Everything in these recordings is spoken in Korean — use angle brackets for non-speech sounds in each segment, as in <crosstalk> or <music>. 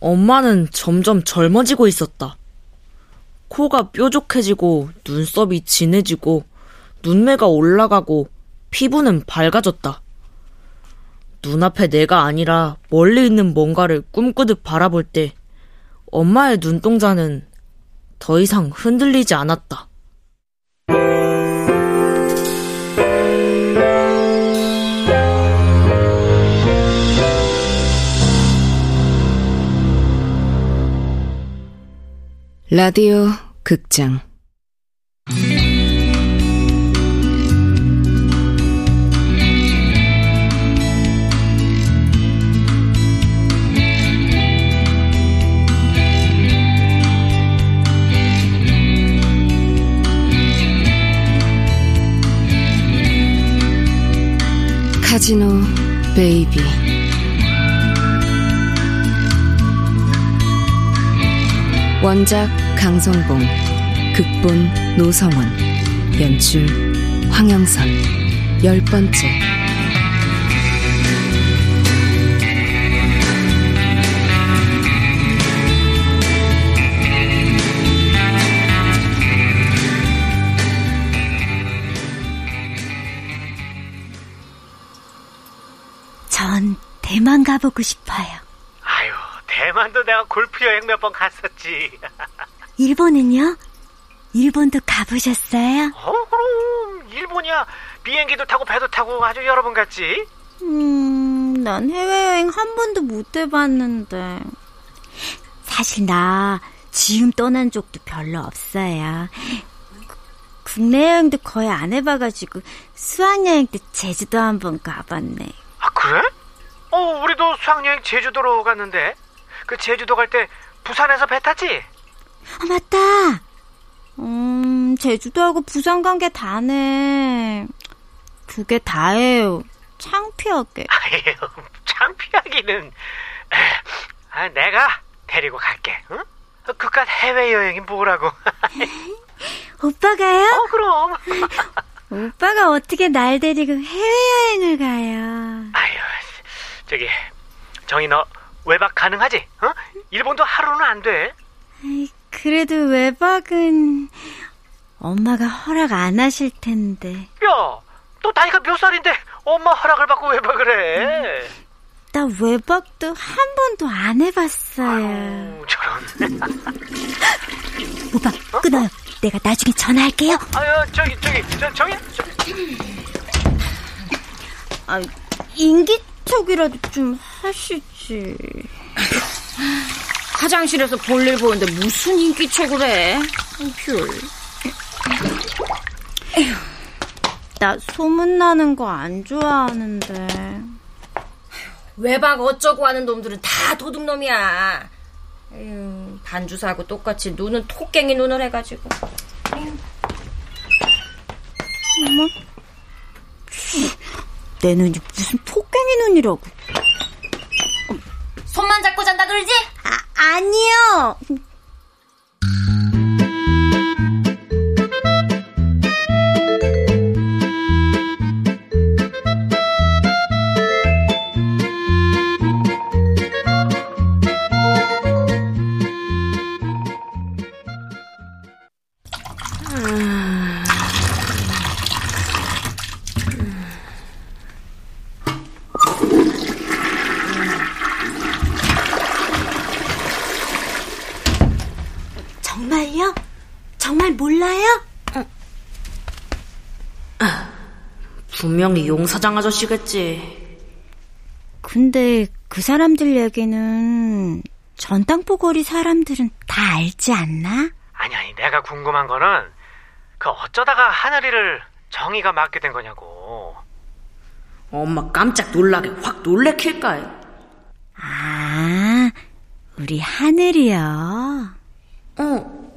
엄마는 점점 젊어지고 있었다. 코가 뾰족해지고 눈썹이 진해지고 눈매가 올라가고 피부는 밝아졌다. 눈앞에 내가 아니라 멀리 있는 뭔가를 꿈꾸듯 바라볼 때 엄마의 눈동자는 더 이상 흔들리지 않았다. 라디오 극장. 카지노 베이비 원작 강성봉 극본 노성원 연출 황영선 열 번째 전 대만 가보고 싶어요. 대만도 내가 골프 여행 몇 번 갔었지. <laughs> 일본은요? 일본도 가보셨어요? 어, 그럼 일본이야. 비행기도 타고 배도 타고 아주 여러 번 갔지. 음, 난 해외여행 한 번도 못 해봤는데. 사실 나 지금 떠난 적도 별로 없어요. 국내 여행도 거의 안 해봐가지고 수학여행 때 제주도 한 번 가봤네. 아, 그래? 어, 우리도 수학여행 제주도로 갔는데. 그 제주도 갈 때 부산에서 배 탔지? 아, 맞다. 음, 제주도하고 부산 간 게 다네. 그게 다예요. 창피하게. <laughs> 아유, 창피하기는. <clears throat> 아, 내가 데리고 갈게, 응? 그깟 해외 여행이 뭐라고. <laughs> 오빠가요? 어, 그럼. <laughs> 오빠가 어떻게 날 데리고 해외 여행을 가요? 아유, 저기, 정희 너 외박 가능하지? 어? 일본도 하루는 안 돼. 그래도 외박은 엄마가 허락 안 하실 텐데. 야, 너 나이가 몇 살인데 엄마 허락을 받고 외박을 해? 나 외박도 한 번도 안 해봤어요. 아유, 저런. <laughs> 오빠, 끊어요. 내가 나중에 전화할게요. 아유, 저기, 저기, 저, 정희, 저, 아, 인기척이라도 좀 하시 지. <laughs> 화장실에서 볼일 보는데 무슨 인기척을 해? 별. 나 소문나는 거 안 좋아하는데. 외박 어쩌고 하는 놈들은 다 도둑놈이야. 에휴, 반주사하고 똑같이 눈은 토깽이 눈을 해가지고. 내 눈이 무슨 토깽이 눈이라고. 잔다 그러지? 아, 아니요. 분명히 용사장 아저씨겠지. 근데 그 사람들 얘기는 전당포거리 사람들은 다 알지 않나? 아니, 아니, 내가 궁금한 거는 그 어쩌다가 하늘이를 정희가 맡게 된 거냐고. 엄마 깜짝 놀라게 확 놀래킬까요? 아, 우리 하늘이요. 어,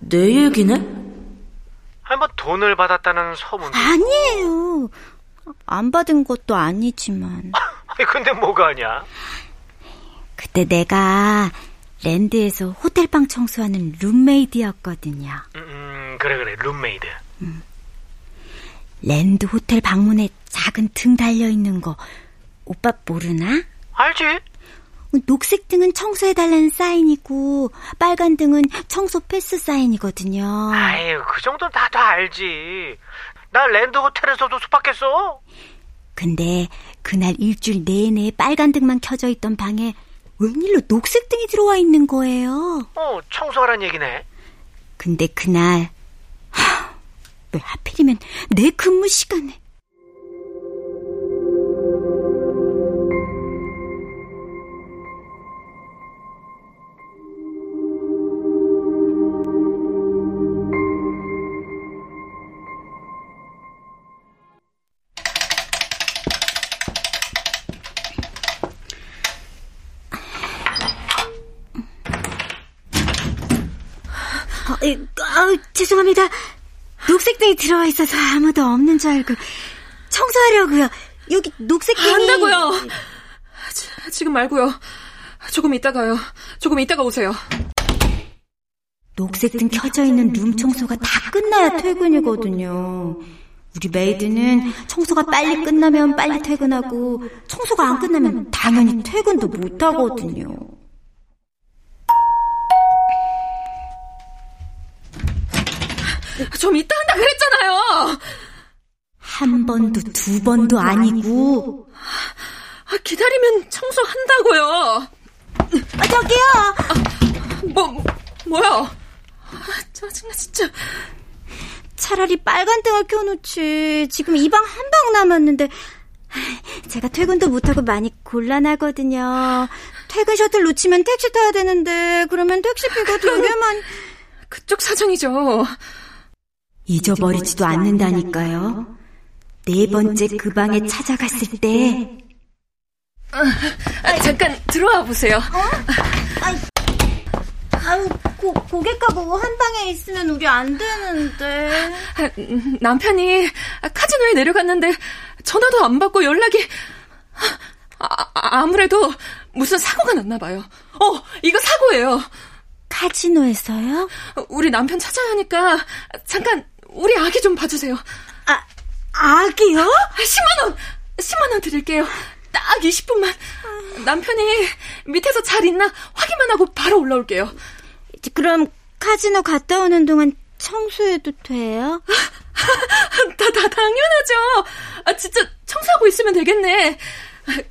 내 얘기네? 아니, 뭐 돈을 받았다는 소문도. 아니에요. 안 받은 것도 아니지만. 아니, 근데 뭐가 아니야? 그때 내가 랜드에서 호텔방 청소하는 room maid였거든요. 음, 음, 그래, 그래, room maid. 랜드 호텔 방문에 작은 등 달려 있는 거 오빠 모르나? 알지? 녹색 등은 청소해달라는 사인이고 빨간 등은 청소 패스 사인이거든요. 아유, 그 정도는 다, 다 알지. 나 랜드 호텔에서도 숙박했어. 근데 그날 일주일 내내 빨간 등만 켜져 있던 방에 웬일로 녹색 등이 들어와 있는 거예요. 어, 청소하란 얘기네. 근데 그날 하, 왜 하필이면 내 근무 시간에 어, 에, 아, 죄송합니다. 녹색등이 들어와 있어서 아무도 없는 줄 알고 청소하려고요. 여기 녹색등이 한다고요. 지- 지금 말고요. 조금 이따가요. 조금 이따가 오세요. 녹색등 켜져 있는 룸 청소가 다 끝나야 퇴근이거든요. 우리 maid는 청소가 빨리 끝나면 빨리 퇴근하고 청소가 안 끝나면 당연히 퇴근도 못 하거든요. 좀 이따 한다 그랬잖아요. 한 번도 두 번도 아니고 아, 기다리면 청소한다고요. 아, 저기요. 뭐, 뭐 뭐야? 아, 짜증나 진짜. 차라리 빨간 등을 켜놓지. 지금 이 방 한 방 남았는데 제가 퇴근도 못하고 많이 곤란하거든요. 퇴근 셔틀 놓치면 택시 타야 되는데 그러면 택시비가 되게만 <laughs> 그쪽 사정이죠. 잊어버리지도 않는다니까요. 네 번째 그 방에 찾아갔을 때 아, 잠깐 들어와 보세요. 아유, 고, 고객하고 한 방에 있으면 우리 안 되는데. 아, 음, 남편이 카지노에 내려갔는데 전화도 안 받고 연락이 아, 아, 아무래도 무슨 사고가 났나 봐요. 어, 이거 사고예요. 카지노에서요? 우리 남편 찾아야 하니까 잠깐 우리 아기 좀 봐주세요. 아, 아기요? 10만 원, 10만 원 드릴게요. 딱 20분만. 남편이 밑에서 잘 있나 확인만 하고 바로 올라올게요. 그럼 카지노 갔다 오는 동안 청소해도 돼요? <laughs> 다, 다, 당연하죠. 아, 진짜 청소하고 있으면 되겠네.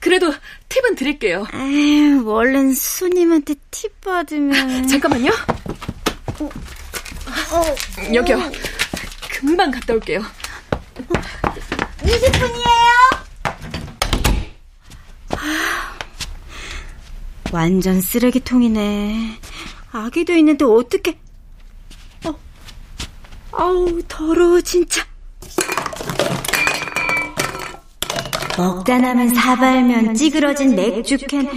그래도 팁은 드릴게요. 에휴, 원래는 손님한테 팁 받으면. <laughs> 잠깐만요. 여기요. 금방 갔다 올게요. 20분이에요? 완전 쓰레기통이네. 아기도 있는데 어떻게? 어, 아우 더러워 진짜. 먹다 남은 사발면 찌그러진 맥주캔,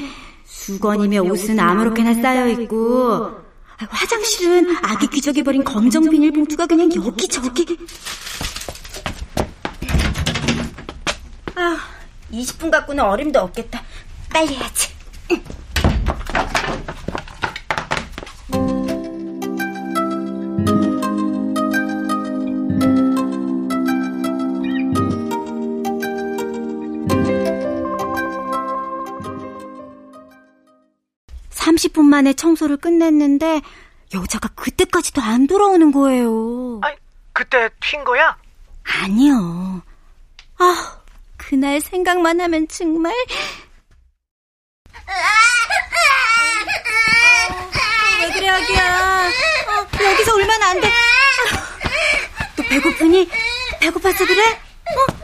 수건이며 옷은 아무렇게나 쌓여 있고. 아, 화장실은 아기 기저귀 버린 검정 비닐봉투가 그냥 여기저기. 아, 20분 갖고는 어림도 없겠다. 빨리 해야지. (30분) 만에 청소를 끝냈는데 여자가 그때까지도 안 돌아오는 거예요. 아니, 그때 튄 거야? 아니요. 아, 그날 생각만 하면 정말. 왜 그래, 아기야? 어, 여기서 울면 안 돼. 너 배고프니? 배고파서 그래? 어?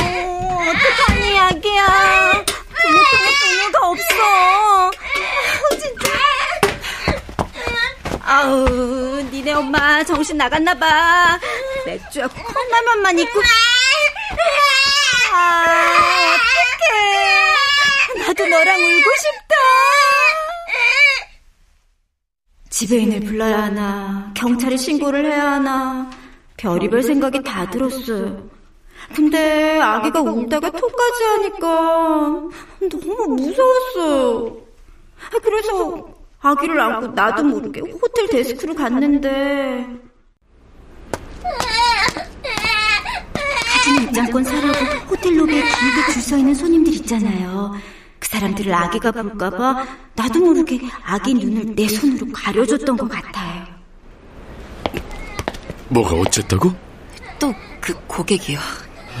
어, 어떡하니, 아기야. 부모통에 부모가 없어. 진짜. 아우, 니네 엄마 정신 나갔나봐. 맥주야 컵라면만 있고. 아, 어떡해. 나도 너랑 울고 싶다. 지배인을 불러야 하나, 경찰에 신고를 해야 하나, 별의별 생각이 다 들었어요. 근데 아기가 울다가 토까지 하니까 너무 무서웠어요. 그래서 아기를 안고 나도 모르게 호텔 데스크로 갔는데 카지는 입장권 사려고 호텔 로비에 길게 줄 서 있는 손님들 있잖아요. 그 사람들을 아기가 볼까봐 나도 모르게 아기 눈을 내 손으로 가려줬던 것 같아요. 뭐가 어쨌다고? 또 그 고객이요.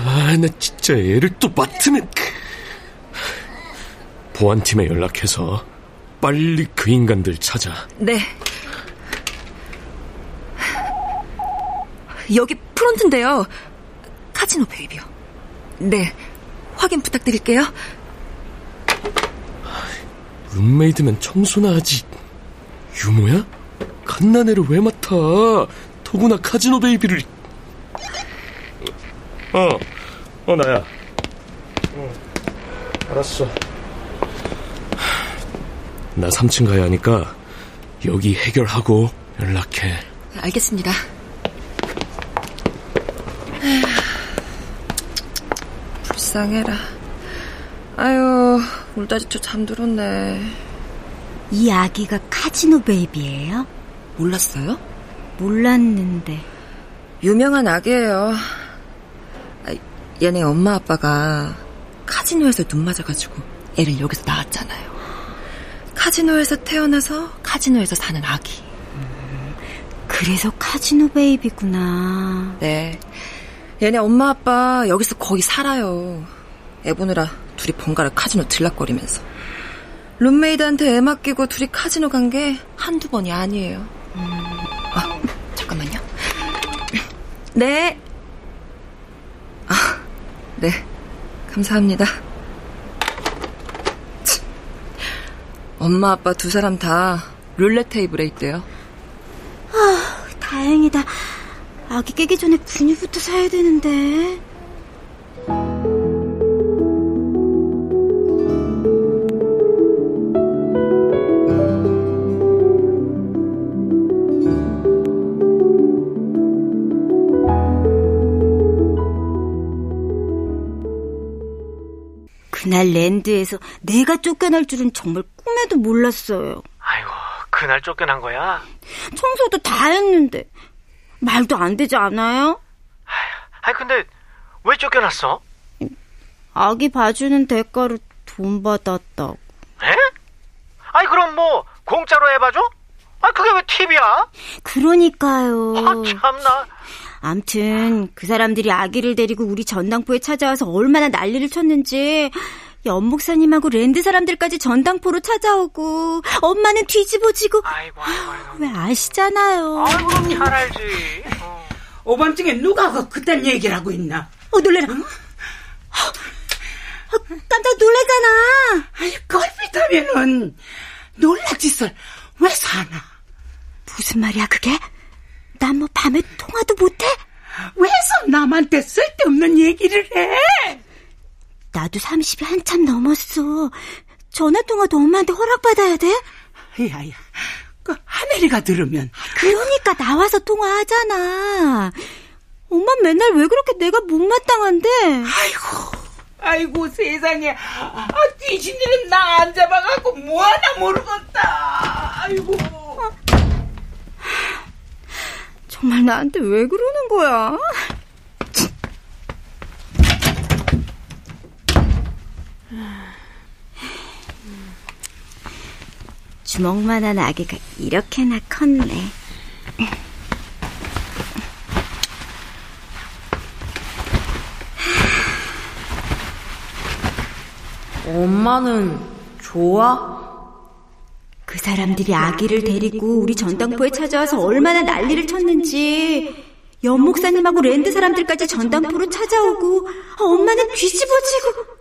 아, 나 진짜 애를 또 맡으면. 보안팀에 연락해서 빨리 그 인간들 찾아. 네. 여기 프론트인데요. 카지노 베이비요. 네. 확인 부탁드릴게요. 룸메이드면 청소나 하지. 유모야? 갓난애를 왜 맡아? 더구나 카지노 베이비를. 어, 어, 나야. 어, 알았어. 나 3층 가야 하니까 여기 해결하고 연락해. 알겠습니다. 불쌍해라. 아유, 울다 지쳐 잠들었네. 이 아기가 카지노 베이비예요? 몰랐어요? 몰랐는데. 유명한 아기예요. 아, 얘네 엄마 아빠가 카지노에서 눈 맞아가지고 애를 여기서 낳았잖아요. 카지노에서 태어나서 카지노에서 사는 아기. 그래서 카지노 베이비구나. 네. 얘네 엄마 아빠 여기서 거의 살아요. 애 보느라 둘이 번갈아 카지노 들락거리면서. 룸메이드한테 애 맡기고 둘이 카지노 간 게 한두 번이 아니에요. 아, 잠깐만요. 네. 아, 네. 감사합니다. 참. 엄마 아빠 두 사람 다 룰렛 테이블에 있대요. 다행이다. 아기 깨기 전에 분유부터 사야 되는데. 그날 랜드에서 내가 쫓겨날 줄은 정말 꿈에도 몰랐어요. 아이고, 그날 쫓겨난 거야? 청소도 다 했는데 말도 안 되지 않아요? 아이, 근데 왜 쫓겨났어? 아기 봐주는 대가로 돈 받았다고. 에? 아이, 그럼 뭐, 공짜로 해봐줘? 아, 그게 왜 팁이야? 그러니까요. 아, 참나. 암튼 그 사람들이 아기를 데리고 우리 전당포에 찾아와서 얼마나 난리를 쳤는지 연 목사님하고 랜드 사람들까지 전당포로 찾아오고 엄마는 뒤집어지고 아이고, 아이고, 아이고. 왜 아시잖아요. 아이, 그럼 잘 알지. 어. 오밤중에 누가 그 그딴 얘기를 하고 있나? 어 놀래라. 어, 깜짝 놀라잖아. 아이, 걸핏하면은 놀랄 짓을 왜 사나? 무슨 말이야 그게? 난 뭐 밤에 통화도 못해? 왜서 남한테 쓸데없는 얘기를 해? 나도 30이 한참 넘었어. 전화통화도 엄마한테 허락받아야 돼? 야야, 그 하늘이가 들으면 그러니까 나와서 통화하잖아. 엄마 맨날 왜 그렇게 내가 못마땅한데? 아이고, 아이고 세상에, 아, 귀신들은 나 안 잡아갖고 뭐하나 모르겠다. 아이고. 정말 나한테 왜 그러는 거야? 주먹만한 아기가 이렇게나 컸네. 엄마는 좋아? 그 사람들이 아기를 데리고 우리 전당포에 찾아와서 얼마나 난리를 쳤는지 연 목사님하고 랜드 사람들까지 전당포로 찾아오고 엄마는 뒤집어지고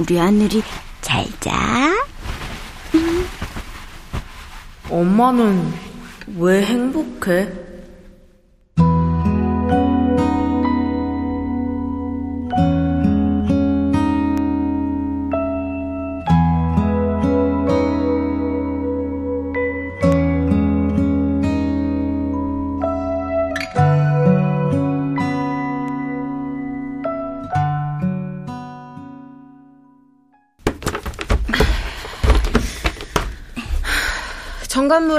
우리 하늘이 잘 자. 엄마는 왜 행복해?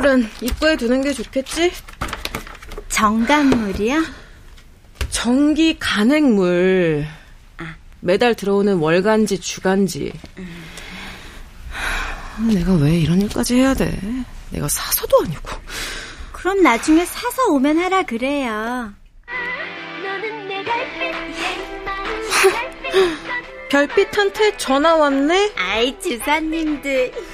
정관물은 입구에 두는 게 좋겠지? 정관물이요? 전기 간행물. 매달 들어오는 월간지, 주간지. 내가 왜 이런 일까지 해야 돼? 내가 사서도 아니고. 그럼 나중에 사서 오면 하라 그래요. <laughs> 별빛한테 전화 왔네? 아이, 주사님들.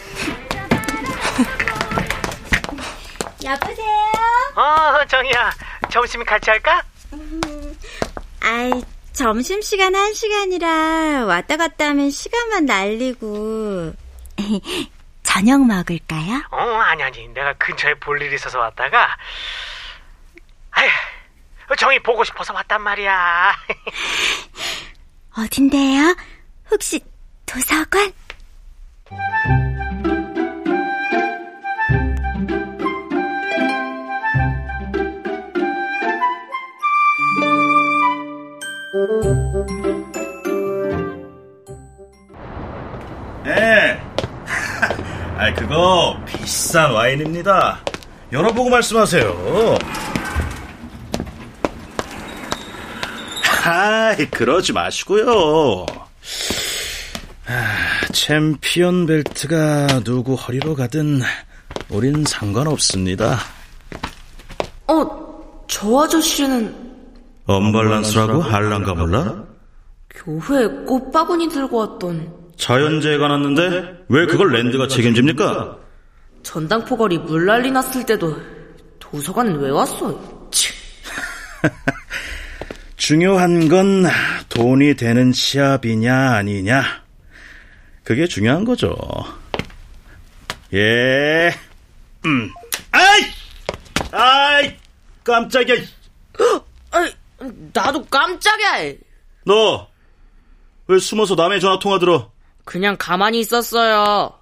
여보세요? 어, 정이야. 점심 같이 할까? 아이, 점심시간 한 시간이라 왔다 갔다 하면 시간만 날리고. <laughs> 저녁 먹을까요? 어, 아니, 아니. 내가 근처에 볼 일이 있어서 왔다가. 아휴, 정이 보고 싶어서 왔단 말이야. <laughs> 어딘데요? 혹시 도서관? 네. <laughs> 아, 그거 비싼 와인입니다. 열어보고 말씀하세요. 아이, 그러지 마시고요. 아, 챔피언 벨트가 누구 허리로 가든 우린 상관없습니다. 어, 저 아저씨는 언발란스라고 할란가 몰라? 교회에 꽃바구니 들고 왔던 자연재해가 났는데 왜 그걸 랜드가 책임집니까? 전당포걸이 물난리 났을 때도 도서관은 왜 왔어? 치. <laughs> 중요한 건 돈이 되는 시합이냐 아니냐 그게 중요한 거죠. 예. 음. 아이! 아이! 깜짝이야. 나도 깜짝이야. 너 왜 숨어서 남의 전화 통화 들어? 그냥 가만히 있었어요.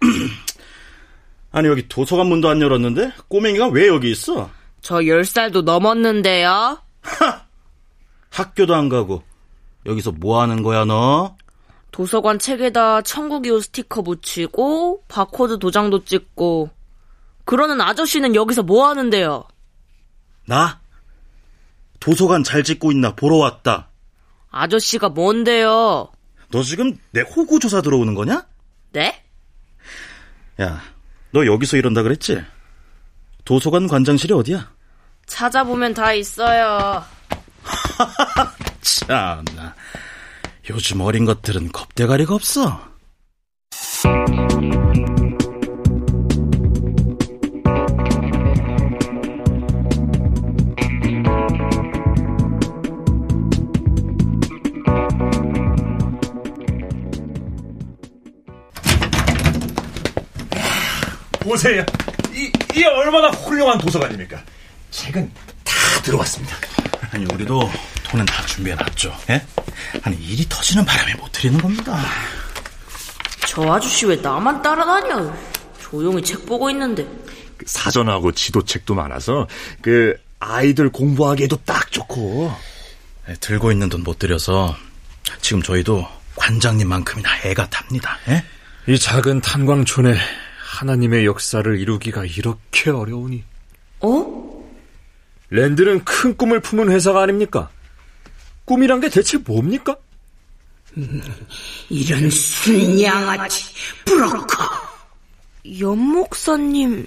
<clears throat> 아니 여기 도서관 문도 안 열었는데 꼬맹이가 왜 여기 있어? 저 10살도 넘었는데요. 학교도 안 가고 여기서 뭐 하는 거야 너? 도서관 책에다 천국이호 스티커 붙이고 바코드 도장도 찍고 그러는 아저씨는 여기서 뭐 하는데요? 나? 도서관 잘 짓고 있나 보러 왔다. 아저씨가 뭔데요? 너 지금 내 호구 조사 들어오는 거냐? 네? 야, 너 여기서 이런다 그랬지? 도서관 관장실이 어디야? 찾아보면 다 있어요. <laughs> 참나. 요즘 어린 것들은 겁대가리가 없어. 보세요. 이, 이 얼마나 훌륭한 도서관입니까? 책은 다 들어왔습니다. 아니, 우리도 돈은 다 준비해놨죠. 예? 아니, 일이 터지는 바람에 못 드리는 겁니다. 저 아저씨 왜 나만 따라다녀? 조용히 책 보고 있는데. 그 사전하고 지도책도 많아서 그 아이들 공부하기에도 딱 좋고. 예, 들고 있는 돈 못 들여서 지금 저희도 관장님만큼이나 애가 탑니다. 예? 이 작은 탄광촌에 하나님의 역사를 이루기가 이렇게 어려우니. 어? 랜드는 큰 꿈을 품은 회사가 아닙니까? 꿈이란 게 대체 뭡니까? 이런 순양아치 브로커. 연 목사님.